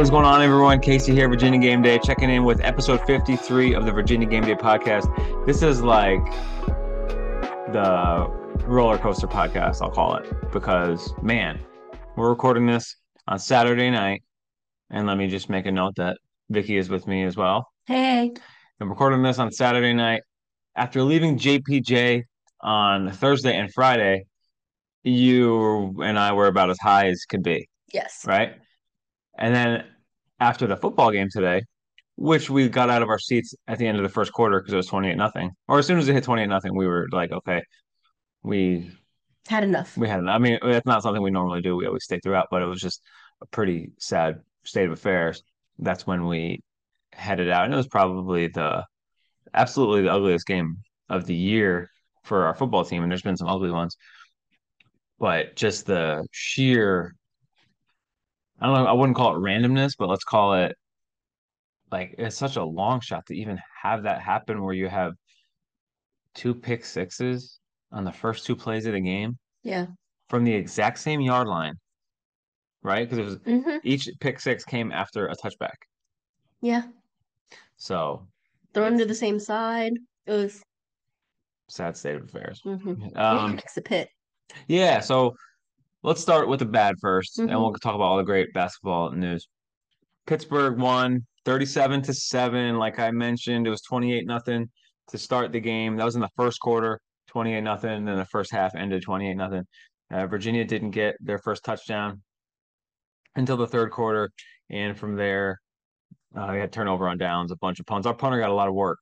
What is going on, everyone? Casey here, Virginia Game Day, checking in with episode 53 of the Virginia Game Day podcast. This is like the roller coaster podcast, I'll call it, because man, we're recording this on Saturday night. And let me just make a note that Vicky is with me as well. Hey. I'm recording this on Saturday night. After leaving JPJ on Thursday and Friday, you and I were about as high as could be, Yes. right? And then after the football game today, which we got out of our seats at the end of the first quarter because it was 28 nothing, or as soon as it hit 28 nothing, we were like, okay, we Had enough. we had. Enough. I mean, it's not something we normally do. We always stay throughout, but it was just a pretty sad state of affairs. That's when we headed out, and it was probably the absolutely the ugliest game of the year for our football team. And there's been some ugly ones, but just the sheer. I don't know. I wouldn't call it randomness, but let's call it like it's such a long shot to even have that happen where you have two pick sixes on the first two plays of the game Yeah. from the exact same yard line, right? Because it was hmm each pick six came after a touchback. Yeah. So Thrown to the same side. It was. sad state of affairs. mhm. Um, a pit. yeah. So let's start with the bad 1st and Mhm. we'll talk about all the great basketball news. Pittsburgh won 37 to 7. Like I mentioned, it was 28 nothing to start the game. That was in the first quarter, 28 nothing. Then the first half ended 28 nothing. Uh, Virginia didn't get their first touchdown until the third quarter. And from there, uh, we had turnover on downs, a bunch of punts. Our punter got a lot of work,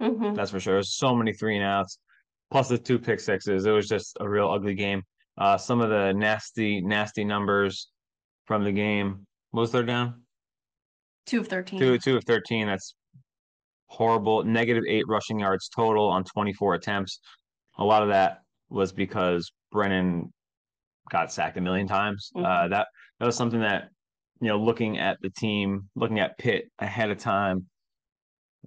hmm that's for sure. There's so many three and outs, plus the two pick sixes. It was just a real ugly game. Uh, some of the nasty, nasty numbers from the game. What was their down? Two of 13. Two, two of 13. That's horrible. Negative eight rushing yards total on 24 attempts. A lot of that was because Brennan got sacked a million times. Mhm. Uh, that that was something that you know, looking at the team, looking at Pitt ahead of time,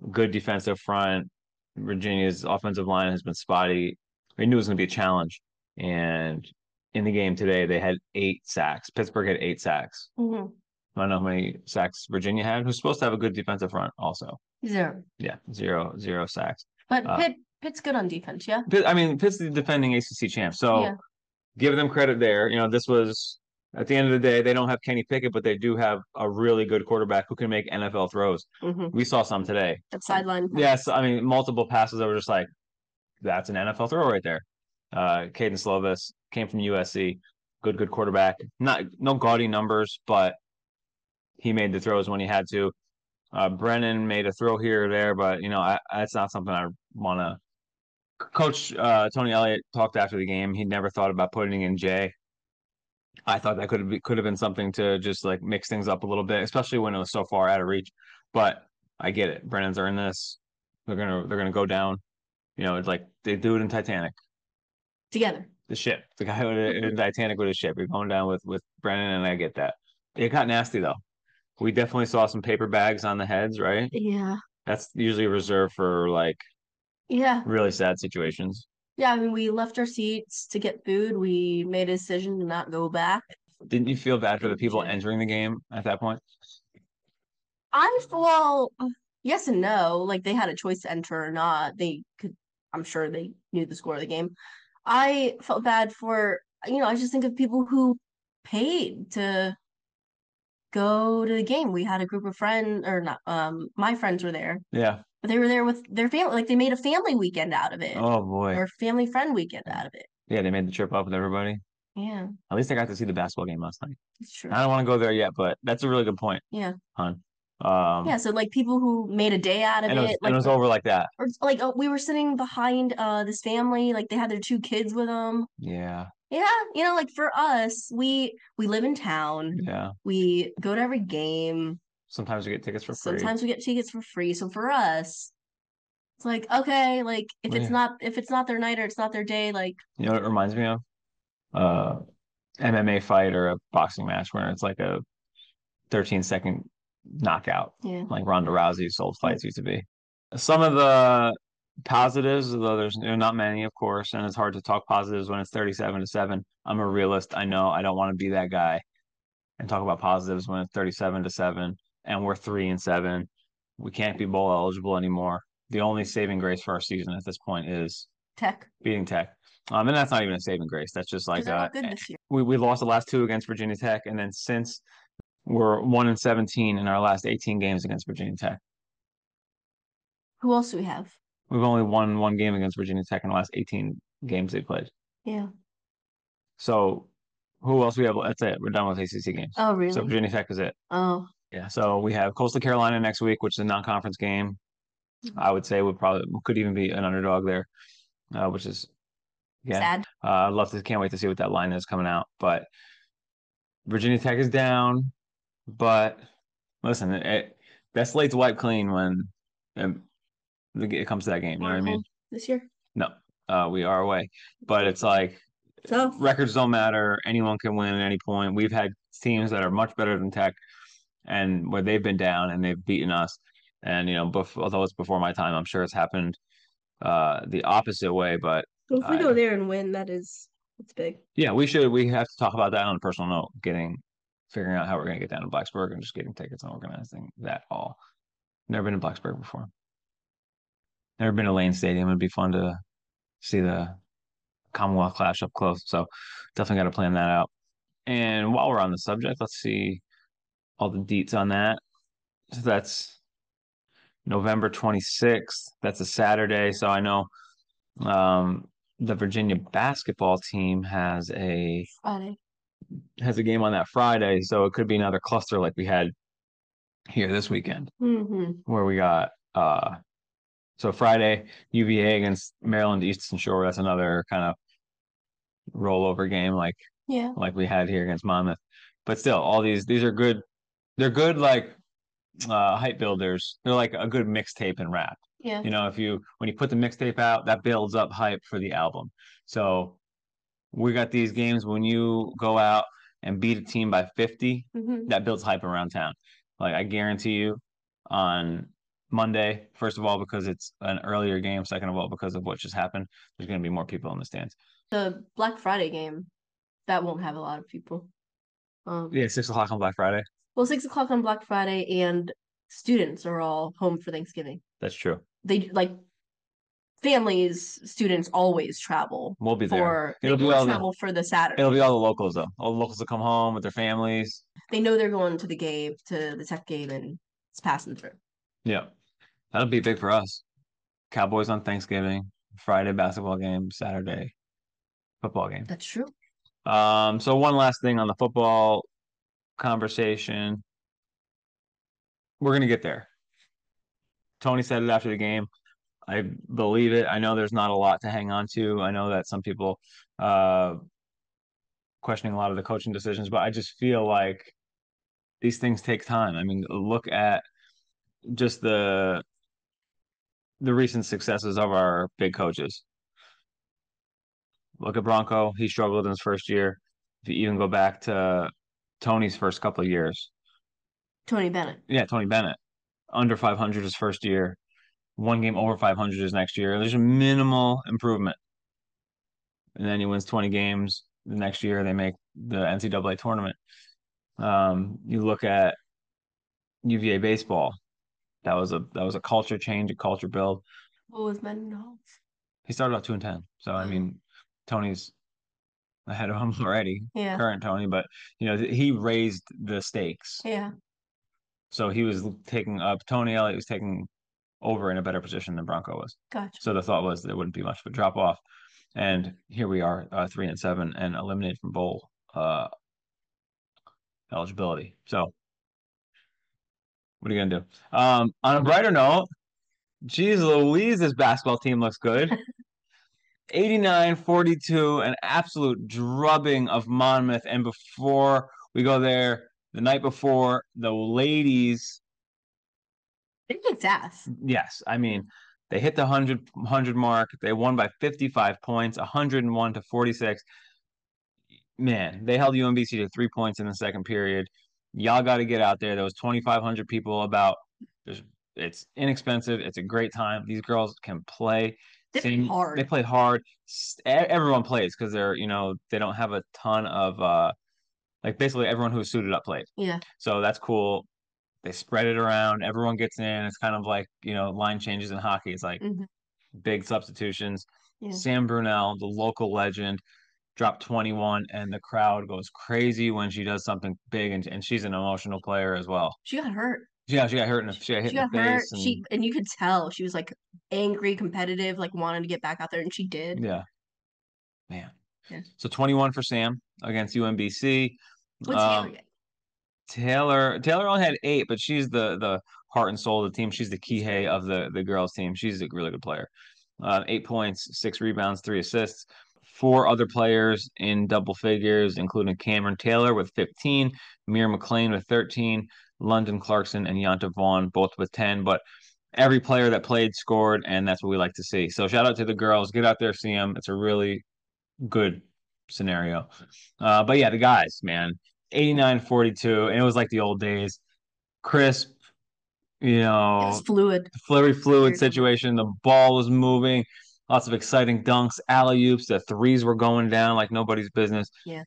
good defensive front. Virginia's offensive line has been spotty. We knew it was going to be a challenge, and in the game today, they had eight sacks. Pittsburgh had eight sacks. hmm I don't know how many sacks Virginia had. Who's supposed to have a good defensive front, also. Zero. Yeah, zero zero sacks. But Uh, Pitt, Pitt's good on defense, yeah? Pitt, I mean, Pitt's the defending ACC champ, so Yeah. give them credit there. You know, this was at the end of the day, they don't have Kenny Pickett, but they do have a really good quarterback who can make NFL throws. hmm We saw some today. That sideline. Yes, I mean, multiple passes that were just like, that's an NFL throw right there. Uh, Kedon Slovis came from USC, good, good quarterback. Not no gaudy numbers, but he made the throws when he had to. Uh, Brennan made a throw here or there, but you know, I, that's not something I want to. Coach uh, Tony Elliott talked after the game. He never thought about putting in Jay. I thought that could have could have been something to just like mix things up a little bit, especially when it was so far out of reach. But I get it. Brennan's earned this. They're gonna they're gonna go down. You know, it's like they do it in Titanic. Together. The ship, the guy with it, in mm-hmm. Titanic with his ship. You're going down with with Brennan, and I get that. It got nasty though. We definitely saw some paper bags on the heads, right? Yeah. That's usually reserved for like Yeah. really sad situations. Yeah. I mean, we left our seats to get food. We made a decision to not go back. Didn't you feel bad for the people entering the game at that point? I well, yes and no. Like they had a choice to enter or not. They could. I'm sure they knew the score of the game. I felt bad for you know. I just think of people who paid to go to the game. We had a group of friends, or not. Um, my friends were there, Yeah. but they were there with their family. Like they made a family weekend out of it, Oh boy. or family friend weekend out of it. Yeah, they made the trip up with everybody. Yeah, At least I got to see the basketball game last night. it's true. I don't want to go there yet, but that's a really good point, Yeah, hon. Um, yeah. So like people who made a day out of and it was, it, and it was over like that. or like uh, we were sitting behind uh this family like they had their two kids with them Yeah, yeah you know like for us we we live in town yeah. we go to every game Sometimes you get tickets for free. sometimes we get tickets for free so for us it's like okay like if Yeah. it's not if it's not their night or it's not their day like You know what it reminds me of? Uh, MMA fight or a boxing match where it's like a 13 second knockout, yeah like Ronda Rousey's old fights used to be. Some of the positives, though there's not many, of course, and it's hard to talk positives when it's 37 to 7. I'm a realist. I know I don't want to be that guy. and talk about positives when it's 37 to 7 and we're 3 and 7. We can't be bowl eligible anymore. The only saving grace for our season at this point is Tech. beating Tech. Um, and that's not even a saving grace. That's just like uh, good this year. we we lost the last two against Virginia Tech, and then since we're one and 17 in our last 18 games against Virginia Tech. Who else do we have? We've only won one game against Virginia Tech in the last 18 games they played. Yeah. So who else we have? That's it. We're done with ACC games. Oh, really? So Virginia Tech is it. oh, Yeah. So we have Coastal Carolina next week, which is a non-conference game. Mhm. I would say would probably could even be an underdog there, uh, which is yeah. sad. Uh, I'd love to. Can't wait to see what that line is coming out. But Virginia Tech is down. But listen, it, that slate's wiped clean when um, it comes to that game. You know what I mean? This year. No, uh, we are away. But it's like So records don't matter. Anyone can win at any point. We've had teams that are much better than Tech, and where they've been down and they've beaten us. And you know, bef- although it's before my time, I'm sure it's happened uh, the opposite way. But if we I- go there and win, that is it's big. yeah, we should. We have to talk about that on a personal note. Getting, figuring out how we're gonna get down to Blacksburg and just getting tickets and organizing that all. Never been to Blacksburg before. Never been to Lane Stadium. It'd be fun to see the Commonwealth Clash up close. So definitely got to plan that out. And while we're on the subject, let's see all the deets on that. So that's November 26th. That's a Saturday. So I know um, the Virginia basketball team has a Friday. Has a game on that Friday, so it could be another cluster like we had here this weekend, Mm-hmm. where we got uh so Friday UVA against Maryland Eastern Shore. That's another kind of rollover game like Yeah. like we had here against Monmouth. But still, all these these are good. They're good like uh hype builders. They're like a good mixtape and rap. Yeah. You know, if you when you put the mixtape out, that builds up hype for the album. So we got these games when you go out and beat a team by 50, Mm-hmm. that builds hype around town. Like I guarantee you on Monday, first of all, because it's an earlier game, second of all, because of what just happened, there's gonna be more people in the stands. The Black Friday game, that won't have a lot of people. Um, Yeah, six o'clock on Black Friday. Well, six o'clock on Black Friday, and students are all home for Thanksgiving. That's true. They like families, students always travel We'll be there. for It'll be all the- travel for the Saturday. It'll be all the locals though. All the locals will come home with their families. They know they're going to the game, to the tech game, and it's passing through. Yeah. That'll be big for us. Cowboys on Thanksgiving, Friday basketball game, Saturday football game. That's true. Um, so one last thing on the football conversation. We're gonna get there. Tony said it after the game. I believe it. I know there's not a lot to hang on to. I know that some people uh questioning a lot of the coaching decisions, but I just feel like these things take time. I mean, look at just the the recent successes of our big coaches. Look at Bronco. He struggled in his first year. If you even go back to Tony's first couple of years, Tony Bennett. yeah, Tony Bennett, under 500 his first year, one game over 500 is next year. There's a minimal improvement. And then he wins 20 games. The next year, they make the NCAA tournament. Um, you look at UVA baseball. That was a that was a culture change, a culture build. What was Mendenhall? He started out two and ten. So I mean, Tony's ahead of him already, Yeah. current Tony. But you know, he raised the stakes. Yeah. So he was taking up. Tony Elliott was taking over in a better position than Bronco was. Gotcha. So the thought was there wouldn't be much of a drop off. And here we are, uh, three and seven, and eliminated from bowl uh, eligibility. So what are you gonna do? Um, on a brighter note, geez Louise, this basketball team looks good. 89-42, an absolute drubbing of Monmouth. And before we go there, the night before, the ladies They kicked ass. Yes, I mean they hit the 100, 100 mark. They won by 55 points, 101 to 46. Man, they held UMBC to three points in the second period. Y'all got to get out there. There was 2,500 people about. There's, it's inexpensive. It's a great time. These girls can play. They play Same- hard. They play hard. Everyone plays because they're you know they don't have a ton of uh like basically everyone who's suited up played. Yeah. So that's cool. They spread it around. Everyone gets in. It's kind of like you know line changes in hockey. It's like Mhm. big substitutions. Yeah. Sam Brunelle, the local legend, dropped 21, and the crowd goes crazy when she does something big, and, and she's an emotional player as well. She got hurt. Yeah, she got hurt in the she got hit She in got the hurt. face. And, She and you could tell she was like angry, competitive, like wanted to get back out there, and she did. yeah, man. Yeah. So 21 for Sam against UMBC. What's Um, Taylor get? Taylor Taylor only had eight, but she's the the heart and soul of the team. She's the Kihei of the the girls team. She's a really good player. Uh, eight points, six rebounds, three assists. Four other players in double figures, including Camryn Taylor with 15, Mir McLean with 13, London Clarkson and Yonta Vaughn both with 10. But every player that played scored, and that's what we like to see. So shout out to the girls. Get out there, see them. It's a really good scenario. Uh, but yeah, the guys, man, 89 42. And it was like the old days. Crisp, you know, fluid. flurry fluid situation. The ball was moving, lots of exciting dunks, alley oops. The threes were going down like nobody's business. Yeah.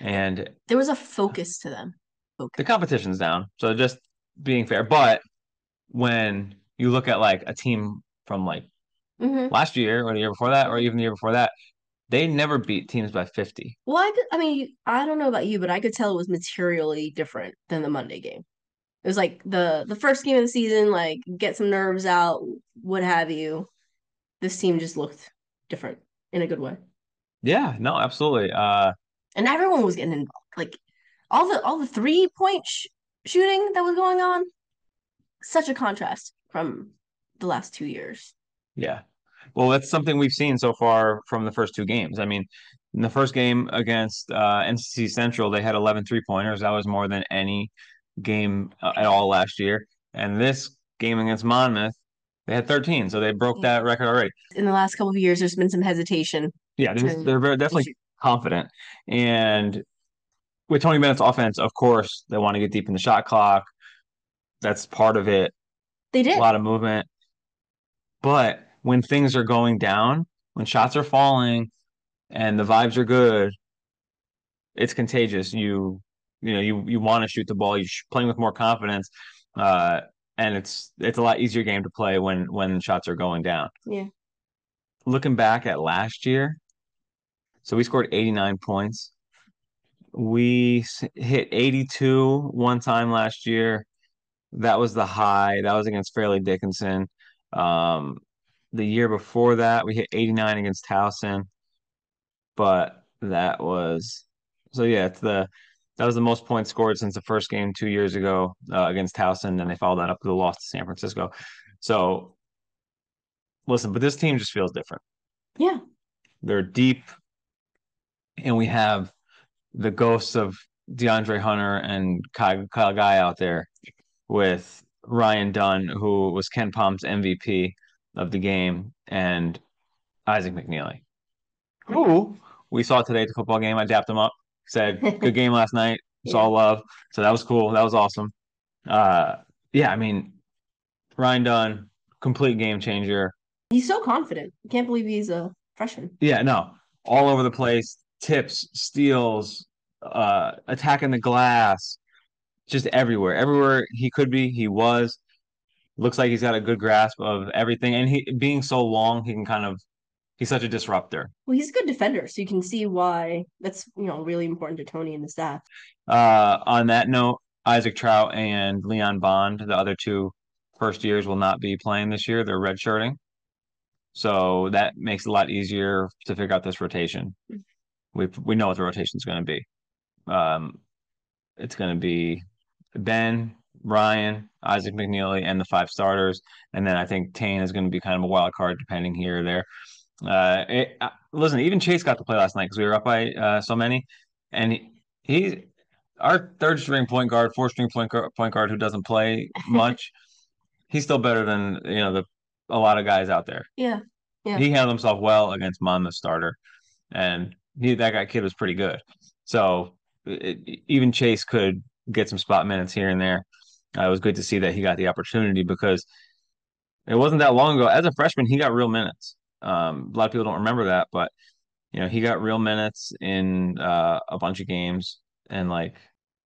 And There was a focus to them. the competition's down. So just being fair. But when you look at like a team from like hmm last year or the year before that, or even the year before that, they never beat teams by 50. Well, I could, I mean, I don't know about you, but I could tell it was materially different than the Monday game. It was like the the first game of the season, like get some nerves out, what have you. This team just looked different in a good way. Yeah, no, absolutely. Uh and everyone was getting involved. Like all the all the three point sh- shooting that was going on, such a contrast from the last two years. Yeah. Well, that's something we've seen so far from the first two games. I mean, in the first game against uh, NCC Central, they had 11 three pointers. That was more than any game uh, at all last year. And this game against Monmouth, they had 13. So they broke that record already. In the last couple of years, there's been some hesitation. Yeah, they're, To- they're very, definitely confident. And with Tony Bennett's offense, of course, they want to get deep in the shot clock. That's part of it. They did a lot of movement. But when things are going down, when shots are falling and the vibes are good, it's contagious. You you know, you you want to shoot the ball, you're playing with more confidence. Uh and it's it's a lot easier game to play when when shots are going down. Yeah. Looking back at last year, so we scored 89 points. We hit 82 one time last year. That was the high. That was against Fairleigh Dickinson. Um, the year before that, we hit 89 against Towson, but that was so yeah, it's the that was the most points scored since the first game two years ago uh, against Towson, and they followed that up with a loss to San Francisco. So listen, but this team just feels different. Yeah. They're deep, and we have the ghosts of DeAndre Hunter and Kyle, Kyle Guy out there with Ryan Dunn, who was KenPom's MVP of the game, and Isaac McNeely, who we saw today at the football game. I dapped him up, said, Good game last night. It's all love. So that was cool. That was awesome. Uh, yeah, I mean, Ryan Dunn, complete game changer. He's so confident. I can't believe he's a freshman. Yeah, no, all over the place, tips, steals, uh, attacking the glass, just everywhere. Everywhere he could be, he was. Looks like he's got a good grasp of everything, and he being so long, he can kind of he's such a disruptor. Well, he's a good defender, so you can see why that's you know really important to Tony and the staff. Uh, on that note, Isaac Traudt and Leon Bond, the other two first years, will not be playing this year. They're redshirting. So that makes it a lot easier to figure out this rotation. We we know what the rotation is going to be. Um, it's going to be Ben, Ryan, Isaac McNeely, and the five starters, and then I think Taine is going to be kind of a wild card depending here or there. Uh, it, uh, listen, even Chase got to play last night because we were up by uh, so many, and he, he our third string point guard, fourth string point guard, point guard who doesn't play much. he's still better than you know the a lot of guys out there. Yeah. Yeah. He handled himself well against Monmouth starter, and he that guy kid was pretty good. So it, even Chase could get some spot minutes here and there. Uh, it was good to see that he got the opportunity because it wasn't that long ago. As a freshman, he got real minutes. Um, a lot of people don't remember that, but you know he got real minutes in uh, a bunch of games, and like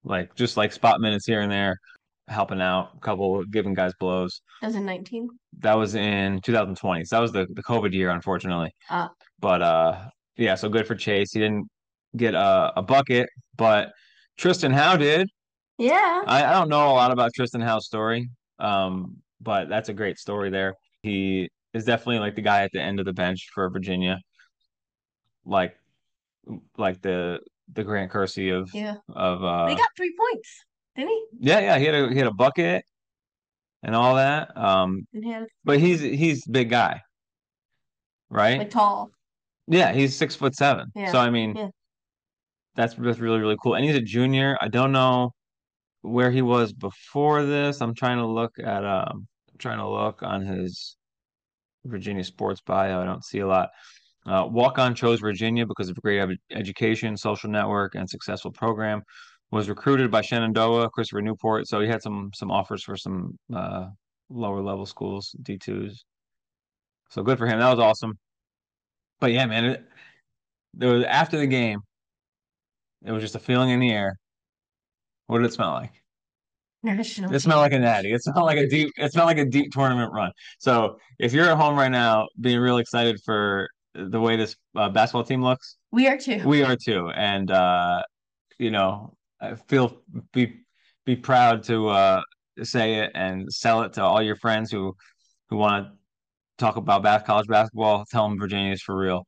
like just like spot minutes here and there, helping out, a couple giving guys blows. 2019. That was in 2020. So that was the, the COVID year, unfortunately. Ah. But uh yeah, so good for Chase. He didn't get a, a bucket, but Tristan How did. Yeah. I, I don't know a lot about Tristan How's story. Um, but that's a great story there. He is definitely like the guy at the end of the bench for Virginia. Like like the the Grant Kersey of Yeah. of uh They got three points, didn't he? yeah, yeah, he had a he had a bucket and all that. Um, he had but he's he's a big guy, right? like tall. yeah, he's six foot seven. Yeah, So I mean, yeah. that's that's really really cool. And he's a junior. I don't know where he was before this. I'm trying to look at um, I'm trying to look on his Virginia sports bio. I don't see a lot. Uh, Walk on chose Virginia because of great ed- education, social network, and successful program. Was recruited by Shenandoah, Christopher Newport. So he had some some offers for some uh, lower level schools, D twos. So good for him. That was awesome. But yeah, man, it, there was after the game. It was just a feeling in the air. What did it smell like? National. It smelled like a natty. It smelled like a deep. It smelled like a deep tournament run. So if you're at home right now, being real excited for the way this uh, basketball team looks, We are too. we are too. And uh, you know, I feel be be proud to uh say it and sell it to all your friends who who want to talk about bas- college basketball. Tell them Virginia's for real.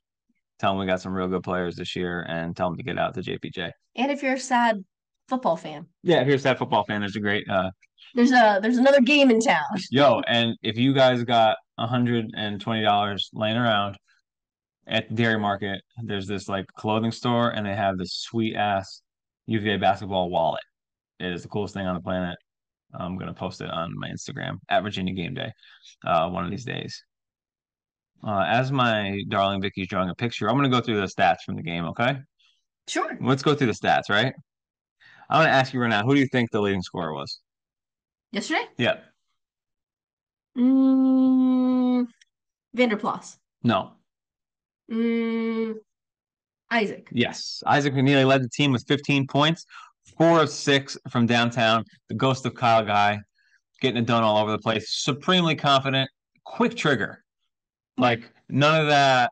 Tell them we got some real good players this year, and tell them to get out to JPJ. And if you're sad football fan, Yeah, if you're a sad football fan, there's a great uh, there's a there's another game in town. Yo, and if you guys got hundred and twenty dollars laying around at the Dairy Market, there's this like clothing store, and they have this sweet ass UVA basketball wallet. It is the coolest thing on the planet. I'm gonna post it on my Instagram at Virginia Game Day, uh, one of these days. Uh, as my darling Vicky's drawing a picture, I'm gonna go through the stats from the game. Okay, Sure. let's go through the stats. Right. I'm gonna ask you right now. Who do you think the leading scorer was? Yesterday? Yeah. Mm, Vanderplas. No. Mm, Isaac. Yes, Isaac McNeely led the team with 15 points, four of six from downtown. The ghost of Kyle Guy, getting it done all over the place. Supremely confident, quick trigger. Like none of that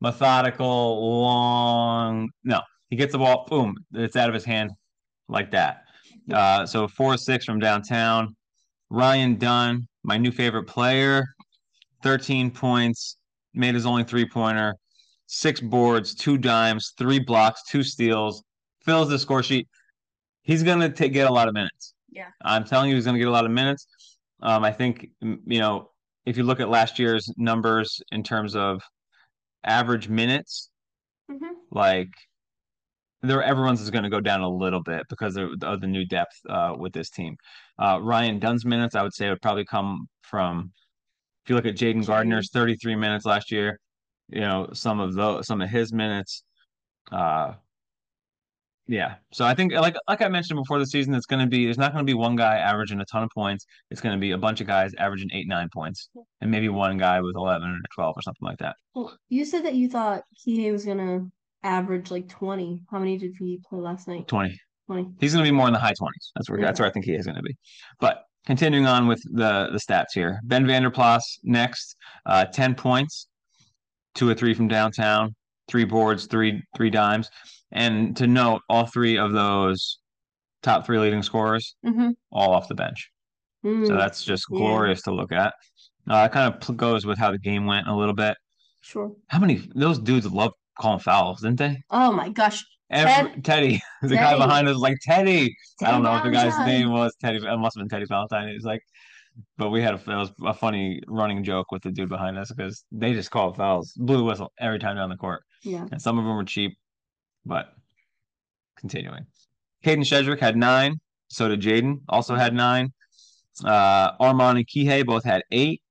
methodical, long. No, he gets the ball, boom, it's out of his hand like that. Uh, so four six from downtown. Ryan Dunn, my new favorite player, 13 points, made his only three pointer six boards, two dimes, three blocks, two steals, fills the score sheet. He's gonna take, get a lot of minutes. Yeah. I'm telling you, he's gonna get a lot of minutes. Um, I think you know if you look at last year's numbers in terms of average minutes, hmm like there everyone's is going to go down a little bit because of, of the new depth uh, with this team. Uh, Ryan Dunn's minutes, I would say, would probably come from if you look at Jayden Gardner's 33 minutes last year, you know some of those, some of his minutes. Uh, yeah, so I think like like I mentioned before the season, it's going to be there's not going to be one guy averaging a ton of points. It's going to be a bunch of guys averaging eight nine points, and maybe one guy with 11 or 12 or something like that. Well, you said that you thought Kihei was gonna average like 20. How many did he play last night? 20. 20. He's going to be more in the high 20s. That's where that's where I think he is going to be. But continuing on with the the stats here, Ben Vanderplas next, uh, 10 points, two or three from downtown, three boards, three three dimes, and to note, all three of those top three leading scorers Mm-hmm. all off the bench. So that's just Yeah. glorious to look at. Uh, it kind of goes with how the game went a little bit. sure. How many those dudes love calling fouls, didn't they? Oh my gosh. Every, Ted- Teddy, the guy behind us, was like Teddy. I don't know if the guy's name was Teddy. It must have been Teddy Valentine. It was like, but we had a, it was a funny running joke with the dude behind us because they just called fouls, blew the whistle every time down the court, Yeah. and some of them were cheap. But continuing, Kadin Shedrick had nine. So did Jaden. Also had nine. Uh, Armand and Kihei both had eight.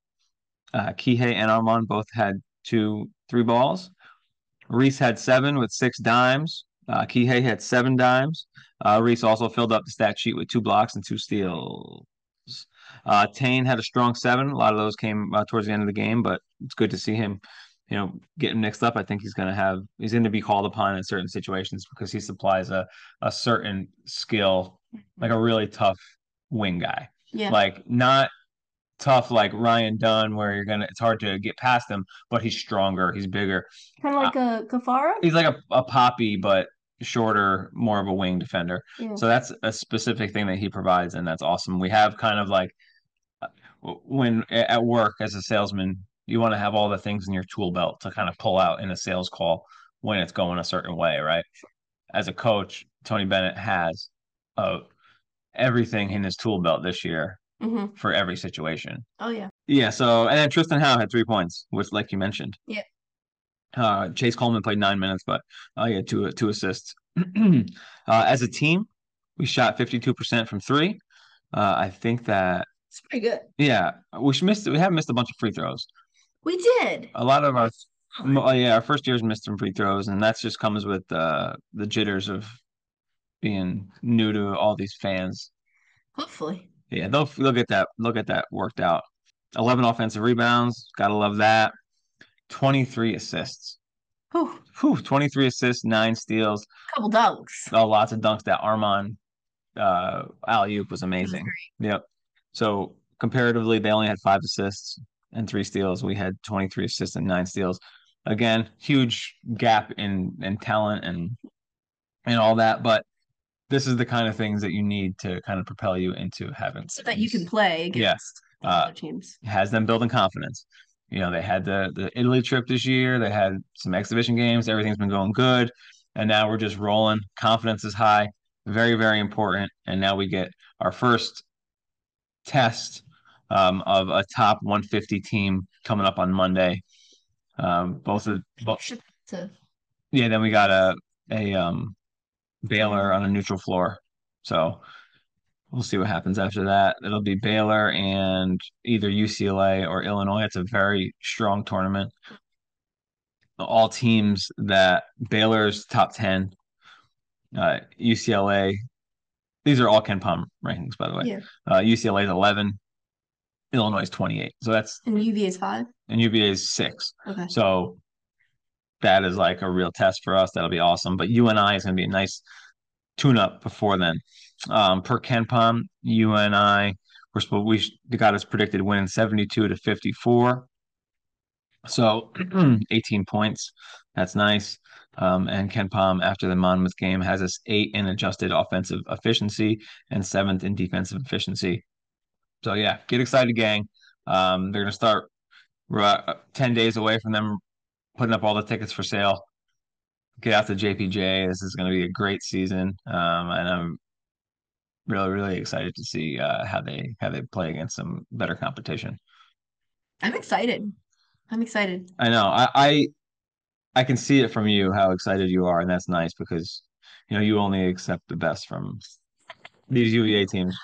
Uh, Kihei and Armand both had two three balls. Reese had seven with six dimes. Uh, Kihei had seven dimes. Uh, Reese also filled up the stat sheet with two blocks and two steals. Uh, Taine had a strong seven. A lot of those came uh, towards the end of the game, but it's good to see him you know, getting mixed up. I think he's going to have he's going to be called upon in certain situations because he supplies a a certain skill, like a really tough wing guy. Yeah. Like not tough like Ryan Dunn, where you're gonna it's hard to get past him, but he's stronger, he's bigger. kind of like a Caffaro. He's like a, a poppy, but shorter, more of a wing defender. Yeah. So that's a specific thing that he provides, and that's awesome. We have kind of like uh, when at work as a salesman, you want to have all the things in your tool belt to kind of pull out in a sales call when it's going a certain way, right? As a coach, Tony Bennett has uh, everything in his tool belt this year hmm for every situation. Oh yeah. Yeah. So and then Tristan How had three points, which like you mentioned. Yeah. Uh, Chase Coleman played nine minutes, but uh, he had two two assists. uh, as a team, we shot fifty two percent from three. Uh, I think that It's pretty good. yeah, we should missed we have missed a bunch of free throws. We did. A lot of our oh, yeah our first years missed some free throws, and that's just comes with uh, the jitters of being new to all these fans. Hopefully. Yeah, they'll they'll get that they'll get that worked out. Eleven offensive rebounds, gotta love that. Twenty three assists. Whew. Whew, 23 assists, nine steals. Couple dunks. Oh, lots of dunks. That Armand uh alley oop was was amazing. great. Yep. So comparatively, they only had five assists and three steals. We had 23 assists and nine steals. Again, huge gap in in talent and and all that, but this is the kind of things that you need to kind of propel you into having So that you can play against Yeah. Uh, teams. has them building confidence. You know, they had the the Italy trip this year. They had some exhibition games. Everything's been going good, and now we're just rolling. Confidence is high, very very important. And now we get our first test um, of a top 150 team coming up on Monday. Um, both of both, yeah. Then we got a a um, Baylor on a neutral floor, so we'll see what happens after that. It'll be Baylor and either UCLA or Illinois. It's a very strong tournament. All teams that Baylor's top 10, uh, UCLA, these are all KenPom rankings, by the way. Yeah. Uh, UCLA is 11, Illinois is 28. So that's, And UVA is five. and UVA is six. Okay. So that is like a real test for us. That'll be awesome. But UNI is going to be a nice tune up before then. Um, per KenPom, UNI, we're supposed we got us predicted winning 72 to 54. So 18 points. That's nice. Um, and KenPom, after the Monmouth game, has us eight in adjusted offensive efficiency and seventh in defensive efficiency. So yeah, get excited, gang. Um, they're gonna start we're uh, 10 days away from them putting up all the tickets for sale. Get out to JPJ. This is going to be a great season, um, and I'm really, really excited to see uh, how they how they play against some better competition. I'm excited. I'm excited. I know. I, I I can see it from you how excited you are, and that's nice because you know you only accept the best from these UVA teams.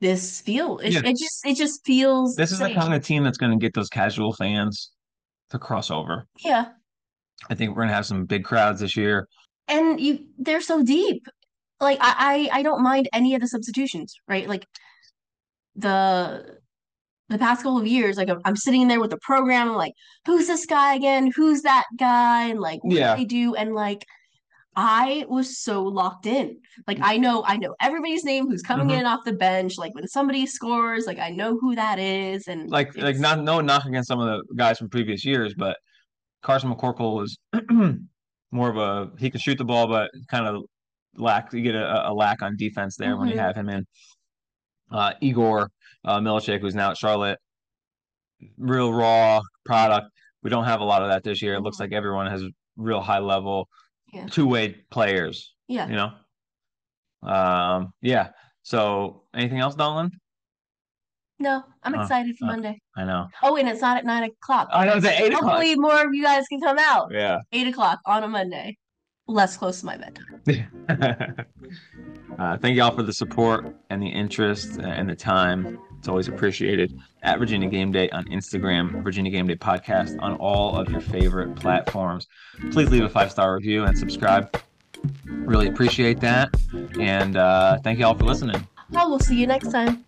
This feel it, Yeah. it just it just feels This is the kind of team that's going to get those casual fans to cross over. yeah. I think we're going to have some big crowds this year. And you they're so deep. Like I, I I don't mind any of the substitutions, right? Like the the past couple of years, like I'm, I'm sitting there with the program, I'm like, who's this guy again? Who's that guy? And like, what do Yeah. they do? And like, I was so locked in. Like, I know, I know everybody's name who's coming Mhm. in off the bench. Like, when somebody scores, like I know who that is. And like like not no knock against some of the guys from previous years, but Carson McCorkle was more of a he can shoot the ball, but kind of lack you get a, a lack on defense there when you Mhm. have him in. Uh, Igor uh, Milicic, who's now at Charlotte, real raw product. We don't have a lot of that this year. It looks Mhm. like everyone has real high level Yeah. two way players. yeah. You know. Um. Yeah. So, anything else, Dolan? No, I'm Uh, excited for uh, Monday. I know. Oh, and it's not at nine o'clock. I know it's at eight o'clock. Hopefully, more of you guys can come out. Yeah. Eight o'clock on a Monday, less close to my bedtime. uh, thank y'all for the support and the interest and the time. It's always appreciated. At Virginia Game Day on Instagram, Virginia Game Day Podcast on all of your favorite platforms. Please leave a five star review and subscribe. Really appreciate that. And uh, thank you all for listening. Well, we'll see you next time.